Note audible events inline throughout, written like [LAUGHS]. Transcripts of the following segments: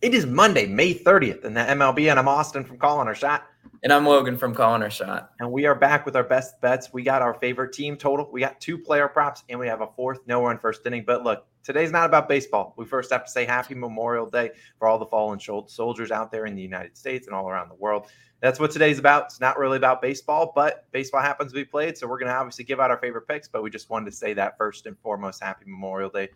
It is Monday, May 30th in the MLB, and I'm Austin from Calling Our Shot. And I'm Logan from Calling Our Shot. And we are back with our best bets. We got our favorite team total. We got two player props, and we have a fourth no run first inning. But look, today's not about baseball. We first have to say Happy Memorial Day for all the fallen soldiers out there in the United States and all around the world. That's what today's about. It's not really about baseball, but baseball happens to be played. So we're going to obviously give out our favorite picks, but we just wanted to say that first and foremost. Happy Memorial Day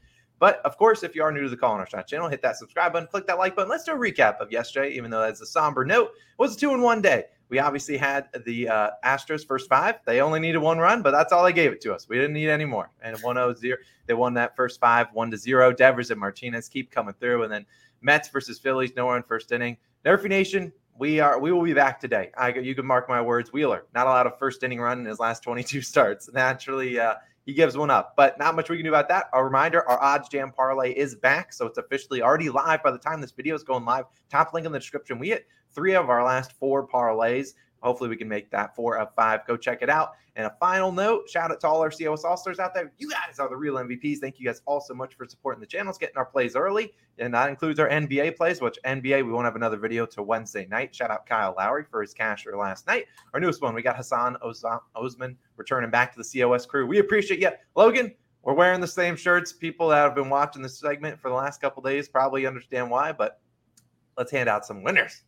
but of course, if you are new to the Calling Our Shot channel, hit that subscribe button, click that like button. Let's do a recap of yesterday, even though that's a somber note. It was a two in one day. We obviously had the uh, Astros first five. They only needed one run, but that's all they gave it to us. We didn't need any more. And 1 0 0. They won that first five, 1 to 0. Devers and Martinez keep coming through. And then Mets versus Phillies, no run first inning. Nerfy Nation, we are we will be back today. I you can mark my words. Wheeler, not allowed a lot of first inning run in his last 22 [LAUGHS] starts. Naturally, uh, he gives one up. But not much we can do about that. A reminder our OddsJam parlay is back. So it's officially already live by the time this video is going live. Top link in the description. We hit three of our last four parlays. Hopefully, we can make that four of five. Go check it out. And a final note shout out to all our COS All Stars out there. You guys are the real MVPs. Thank you guys all so much for supporting the channels, getting our plays early. And that includes our NBA plays, which NBA, we won't have another video till Wednesday night. Shout out Kyle Lowry for his casher last night. Our newest one, we got Hassan Osman returning back to the COS crew. We appreciate you. Logan, we're wearing the same shirts. People that have been watching this segment for the last couple days probably understand why, but let's hand out some winners.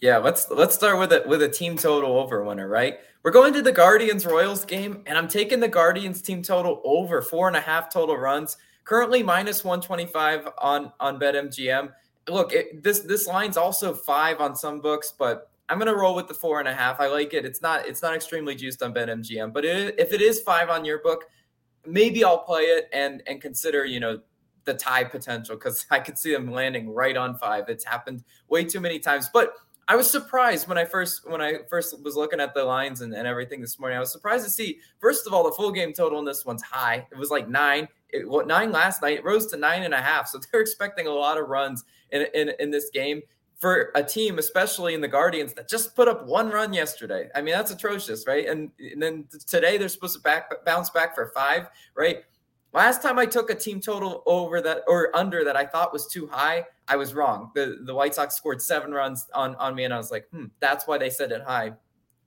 Yeah, let's let's start with it with a team total over winner, right? We're going to the Guardians Royals game, and I'm taking the Guardians team total over four and a half total runs. Currently minus 125 on on BetMGM. Look, it, this this line's also five on some books, but I'm gonna roll with the four and a half. I like it. It's not it's not extremely juiced on BetMGM, but it, if it is five on your book, maybe I'll play it and and consider you know the tie potential because [LAUGHS] I could see them landing right on five. It's happened way too many times, but I was surprised when I first when I first was looking at the lines and, and everything this morning. I was surprised to see first of all the full game total in this one's high. It was like nine. It, what nine last night? It rose to nine and a half. So [LAUGHS] they're expecting a lot of runs in in, in this game for a team, especially in the Guardians, that just put up one run yesterday. I mean, that's atrocious, right? And, and then today they're supposed to back bounce back for five, right? Last time I took a team total over that or under that I thought was too high, I was wrong. The the White Sox scored seven runs on, on me, and I was like, hmm, that's why they said it high.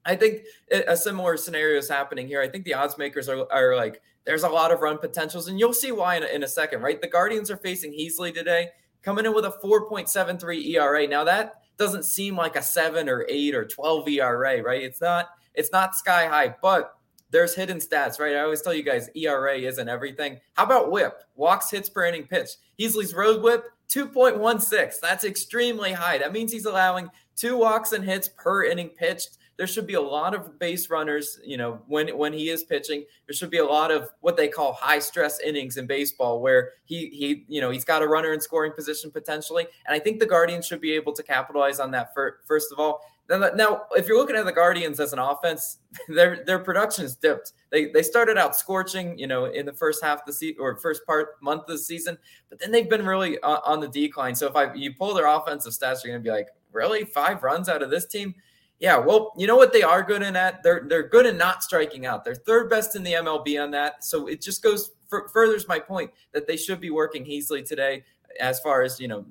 I think a similar scenario is happening here. I think the odds makers are, are like, there's a lot of run potentials, and you'll see why in a, in a second, right? The Guardians are facing Heasley today, coming in with a 4.73 ERA. Now that doesn't seem like a seven or eight or 12 ERA, right? It's not it's not sky high, but there's hidden stats, right? I always tell you guys ERA isn't everything. How about whip? Walks, hits per inning pitch. Heasley's road whip, 2.16. That's extremely high. That means he's allowing two walks and hits per inning pitched. There should be a lot of base runners, you know, when when he is pitching. There should be a lot of what they call high stress innings in baseball where he he, you know, he's got a runner in scoring position potentially. And I think the Guardians should be able to capitalize on that for, first of all. Now, if you're looking at the Guardians as an offense, [LAUGHS] their their production has dipped. They they started out scorching, you know, in the first half of the season or first part month of the season, but then they've been really on, on the decline. So if I you pull their offensive stats, you're going to be like, really, five runs out of this team? Yeah, well, you know what they are good in at? They're they're good in not striking out. They're third best in the MLB on that. So it just goes furthers my point that they should be working Heasley today as far as you know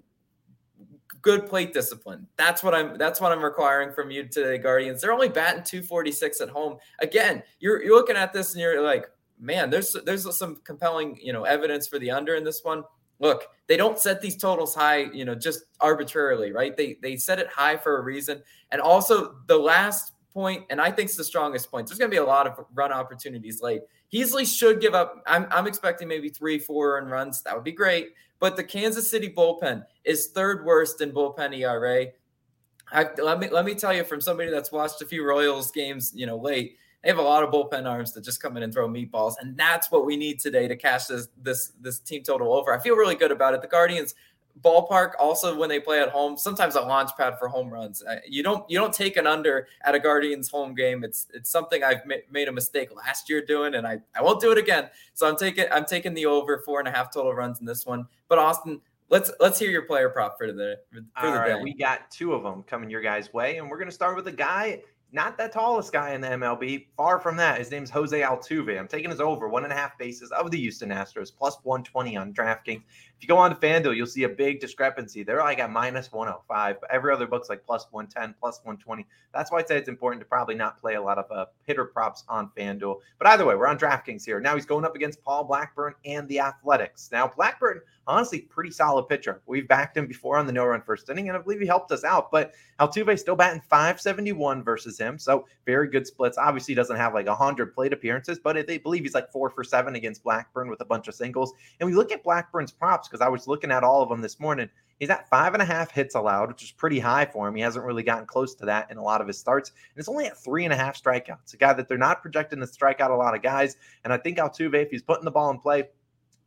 good plate discipline. That's what I'm that's what I'm requiring from you today, Guardians. They're only batting 246 at home. Again, you're you're looking at this and you're like, man, there's there's some compelling, you know, evidence for the under in this one. Look, they don't set these totals high, you know, just arbitrarily, right? They they set it high for a reason. And also the last point, and I think it's the strongest point. There's going to be a lot of run opportunities late. Heasley should give up. I'm, I'm expecting maybe three, four run runs. That would be great. But the Kansas City bullpen is third worst in bullpen ERA. I, let me let me tell you from somebody that's watched a few Royals games, you know, late. They have a lot of bullpen arms that just come in and throw meatballs, and that's what we need today to cash this this this team total over. I feel really good about it. The Guardians ballpark also when they play at home sometimes a launch pad for home runs uh, you don't you don't take an under at a guardians home game it's it's something i've ma- made a mistake last year doing and i i won't do it again so i'm taking i'm taking the over four and a half total runs in this one but austin let's let's hear your player prop for the for the All right, we got two of them coming your guys way and we're going to start with a guy not the tallest guy in the MLB. Far from that. His name's Jose Altuve. I'm taking his over one and a half bases of the Houston Astros, plus 120 on DraftKings. You go on to FanDuel, you'll see a big discrepancy. They're like at minus 105, but every other book's like plus 110, plus 120. That's why I say it's important to probably not play a lot of uh, hitter props on FanDuel. But either way, we're on DraftKings here. Now he's going up against Paul Blackburn and the Athletics. Now, Blackburn, honestly, pretty solid pitcher. We've backed him before on the no run first inning, and I believe he helped us out. But Altuve still batting 571 versus him. So very good splits. Obviously, he doesn't have like 100 plate appearances, but they believe he's like four for seven against Blackburn with a bunch of singles. And we look at Blackburn's props because I was looking at all of them this morning. He's at five and a half hits allowed, which is pretty high for him. He hasn't really gotten close to that in a lot of his starts. And it's only at three and a half strikeouts. A guy that they're not projecting to strike out a lot of guys. And I think Altuve, if he's putting the ball in play,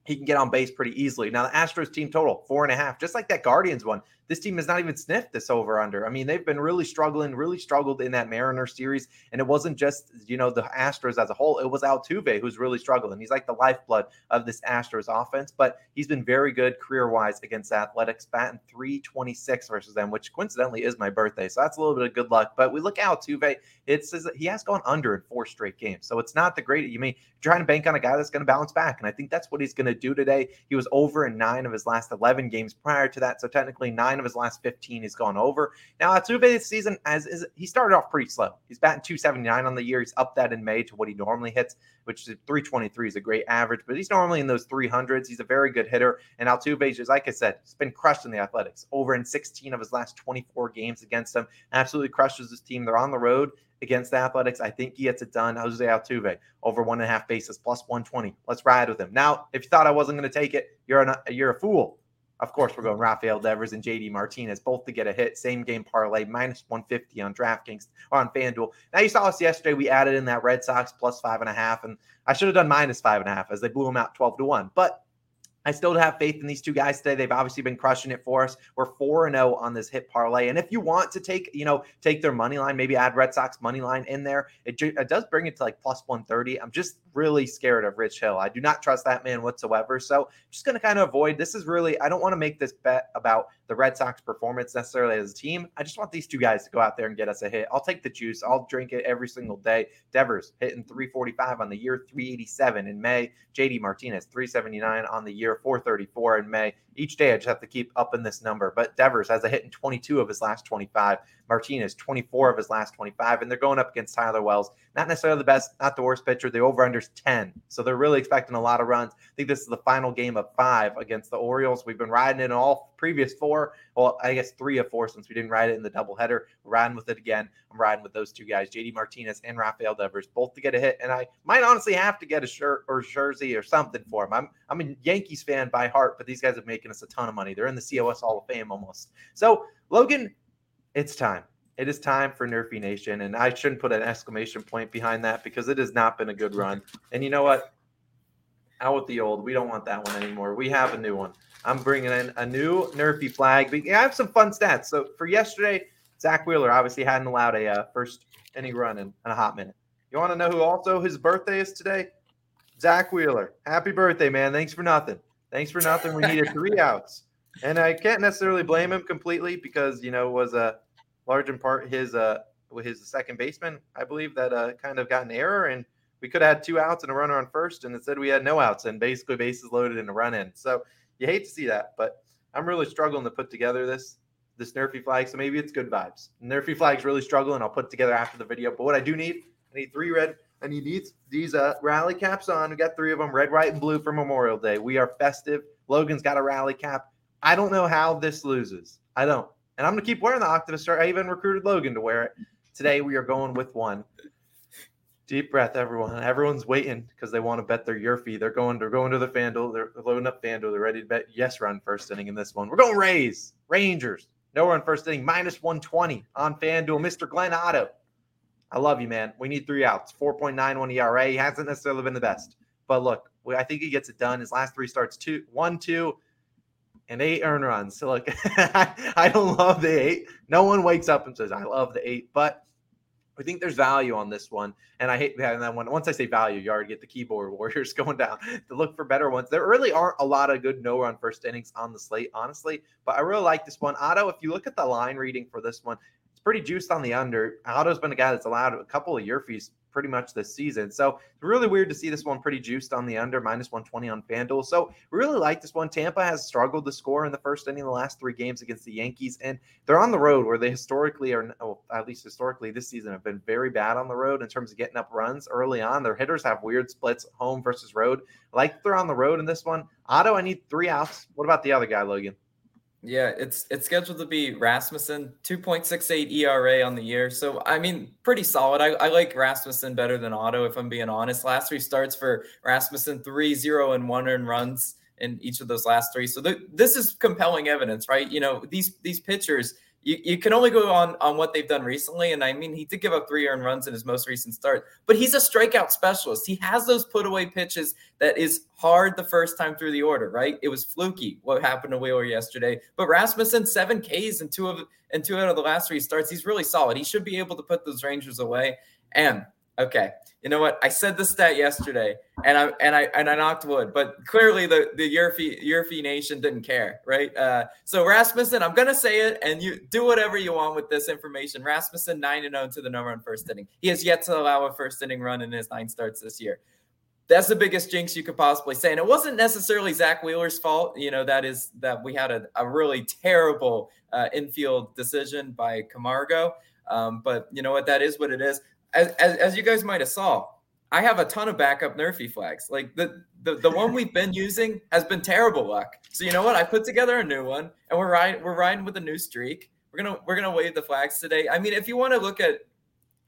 he can get on base pretty easily. Now, the Astros team total, four and a half, just like that Guardians one this team has not even sniffed this over under. I mean, they've been really struggling, really struggled in that Mariner series. And it wasn't just, you know, the Astros as a whole. It was Altuve who's really struggling. He's like the lifeblood of this Astros offense, but he's been very good career wise against Athletics, batting 326 versus them, which coincidentally is my birthday. So that's a little bit of good luck. But we look at Altuve, it says he has gone under in four straight games. So it's not the great. You mean trying to bank on a guy that's going to bounce back. And I think that's what he's going to do today. He was over in nine of his last 11 games prior to that. So technically, nine of his last 15 he's gone over. Now, Altuve this season, as is he started off pretty slow. He's batting 279 on the year. He's up that in May to what he normally hits, which is 323 is a great average, but he's normally in those 300s. He's a very good hitter. And Altuve, just like I said, he's been crushed in the athletics. Over in 16 of his last 24 games against them, absolutely crushes his team. They're on the road against the Athletics. I think he gets it done. Jose Altuve over one and a half bases plus 120. Let's ride with him. Now, if you thought I wasn't going to take it, you're an, you're a fool. Of course, we're going Rafael Devers and JD Martinez, both to get a hit. Same game parlay, minus 150 on DraftKings or on FanDuel. Now, you saw us yesterday. We added in that Red Sox plus five and a half, and I should have done minus five and a half as they blew them out 12 to 1. But I still have faith in these two guys today. They've obviously been crushing it for us. We're 4 0 on this hit parlay. And if you want to take, you know, take their money line, maybe add Red Sox money line in there, it, it does bring it to like plus 130. I'm just really scared of Rich Hill. I do not trust that man whatsoever. So just going to kind of avoid this is really, I don't want to make this bet about the Red Sox performance necessarily as a team. I just want these two guys to go out there and get us a hit. I'll take the juice. I'll drink it every single day. Devers hitting 345 on the year, 387 in May. JD Martinez, 379 on the year, 434 in May. Each day I just have to keep up in this number. But Devers has a hit in 22 of his last 25. Martinez, 24 of his last 25. And they're going up against Tyler Wells. Not necessarily the best, not the worst pitcher. The over unders 10. So they're really expecting a lot of runs. I think this is the final game of five against the Orioles. We've been riding in all previous four. Well, I guess three of four since we didn't ride it in the doubleheader. We're riding with it again. I'm riding with those two guys, JD Martinez and Rafael Devers, both to get a hit. And I might honestly have to get a shirt or jersey or something for them. I'm I'm a Yankees fan by heart, but these guys are making us a ton of money. They're in the COS Hall of Fame almost. So Logan, it's time. It is time for Nerfy Nation. And I shouldn't put an exclamation point behind that because it has not been a good run. And you know what? Out with the old. We don't want that one anymore. We have a new one. I'm bringing in a new Nerfy flag. But yeah, I have some fun stats. So for yesterday, Zack Wheeler obviously hadn't allowed a uh, first inning run in, in a hot minute. You want to know who also his birthday is today? Zack Wheeler. Happy birthday, man. Thanks for nothing. Thanks for nothing. We needed three outs. And I can't necessarily blame him completely because, you know, it was a large in part his uh his second baseman, I believe, that uh kind of got an error and we could have had two outs and a runner on first, and instead we had no outs and basically bases loaded and a run in. So you hate to see that, but I'm really struggling to put together this this Nerfy flag. So maybe it's good vibes. Nerfy flag's really struggling. I'll put together after the video. But what I do need, I need three red. I need these these uh, rally caps on. We got three of them, red, white, and blue for Memorial Day. We are festive. Logan's got a rally cap. I don't know how this loses. I don't. And I'm gonna keep wearing the Octavus shirt. I even recruited Logan to wear it. Today we are going with one. Deep breath, everyone. Everyone's waiting because they want to bet their year fee. They're going. They're going to the FanDuel. They're loading up FanDuel. They're ready to bet yes run first inning in this one. We're going Rays, Rangers. No run first inning, minus 120 on FanDuel. Mr. Glenn Otto. I love you, man. We need three outs. 4.91 ERA. He hasn't necessarily been the best, but look, I think he gets it done. His last three starts two, one, two, and eight earn runs. So like, [LAUGHS] I don't love the eight. No one wakes up and says I love the eight, but I think there's value on this one, and I hate having that one. Once I say value, you already get the keyboard [LAUGHS] warriors going down to look for better ones. There really aren't a lot of good no run first innings on the slate, honestly. But I really like this one. Otto, if you look at the line reading for this one, it's pretty juiced on the under. Otto's been a guy that's allowed a couple of year fees pretty much this season. So it's really weird to see this one pretty juiced on the under, minus 120 on FanDuel. So we really like this one. Tampa has struggled to score in the first inning the last three games against the Yankees, and they're on the road where they historically are, well, at least historically this season, have been very bad on the road in terms of getting up runs early on. Their hitters have weird splits, home versus road. Like they're on the road in this one. Otto, I need three outs. What about the other guy, Logan? Yeah, it's it's scheduled to be Rasmussen, 2.68 ERA on the year. So I mean, pretty solid. I, I like Rasmussen better than Otto, if I'm being honest. Last three starts for Rasmussen, three, zero, and one earned runs in each of those last three. So th- this is compelling evidence, right? You know, these these pitchers you, you can only go on on what they've done recently. And I mean, he did give up three earned runs in his most recent start, but he's a strikeout specialist. He has those put away pitches that is hard the first time through the order, right? It was fluky what happened to Wheeler yesterday, but Rasmussen seven Ks in two of in two out of the last three starts. He's really solid. He should be able to put those Rangers away. And Okay. You know what? I said the stat yesterday, and I and I and I knocked wood, but clearly the the Yurfie Yurfie Nation didn't care, right? Uh, so Rasmussen, I'm gonna say it, and you do whatever you want with this information. Rasmussen nine and zero oh to the number one first inning. He has yet to allow a first inning run in his nine starts this year. That's the biggest jinx you could possibly say, and it wasn't necessarily Zack Wheeler's fault. You know that is that we had a, a really terrible uh, infield decision by Camargo. Um, but you know what? That is what it is as, as, as you guys might have saw, I have a ton of backup Nerfy flags. Like the, the the one we've been using has been terrible luck. So you know what? I put together a new one, and we're riding we're riding with a new streak. We're gonna we're gonna wave the flags today. I mean, if you want to look at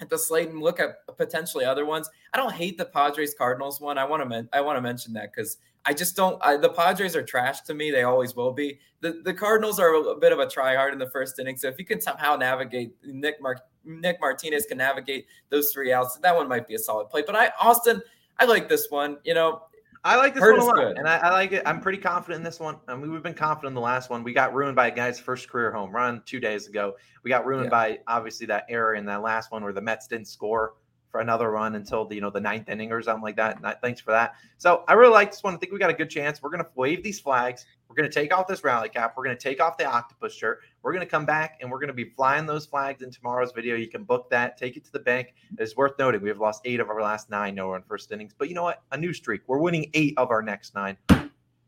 at the slate and look at potentially other ones, I don't hate the Padres Cardinals one. I want to men- I want to mention that because I just don't. I, the Padres are trash to me. They always will be. The the Cardinals are a, bit of a try hard in the first inning. So if you can somehow navigate Nick Mar- Nick Martinez can navigate those three outs, that one might be a solid play. But I Austin, I like this one. You know, I like this one a lot, good. and I, I, like it. I'm pretty confident in this one. I mean, we've been confident in the last one. We got ruined by a guy's first career home run two days ago. We got ruined yeah. by obviously that error in that last one where the Mets didn't score for another run until the you know the ninth inning or something like that. thanks for that. So I really like this one. I think we got a good chance. We're gonna wave these flags. We're gonna take off this rally cap. We're gonna take off the octopus shirt. We're gonna come back and we're gonna be flying those flags in tomorrow's video. You can book that, take it to the bank. It's worth noting we have lost eight of our last nine no run first innings, but you know what? A new streak. We're winning eight of our next nine.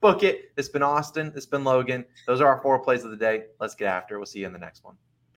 Book it. It's been Austin. It's been Logan. Those are our four plays of the day. Let's get after it. We'll see you in the next one.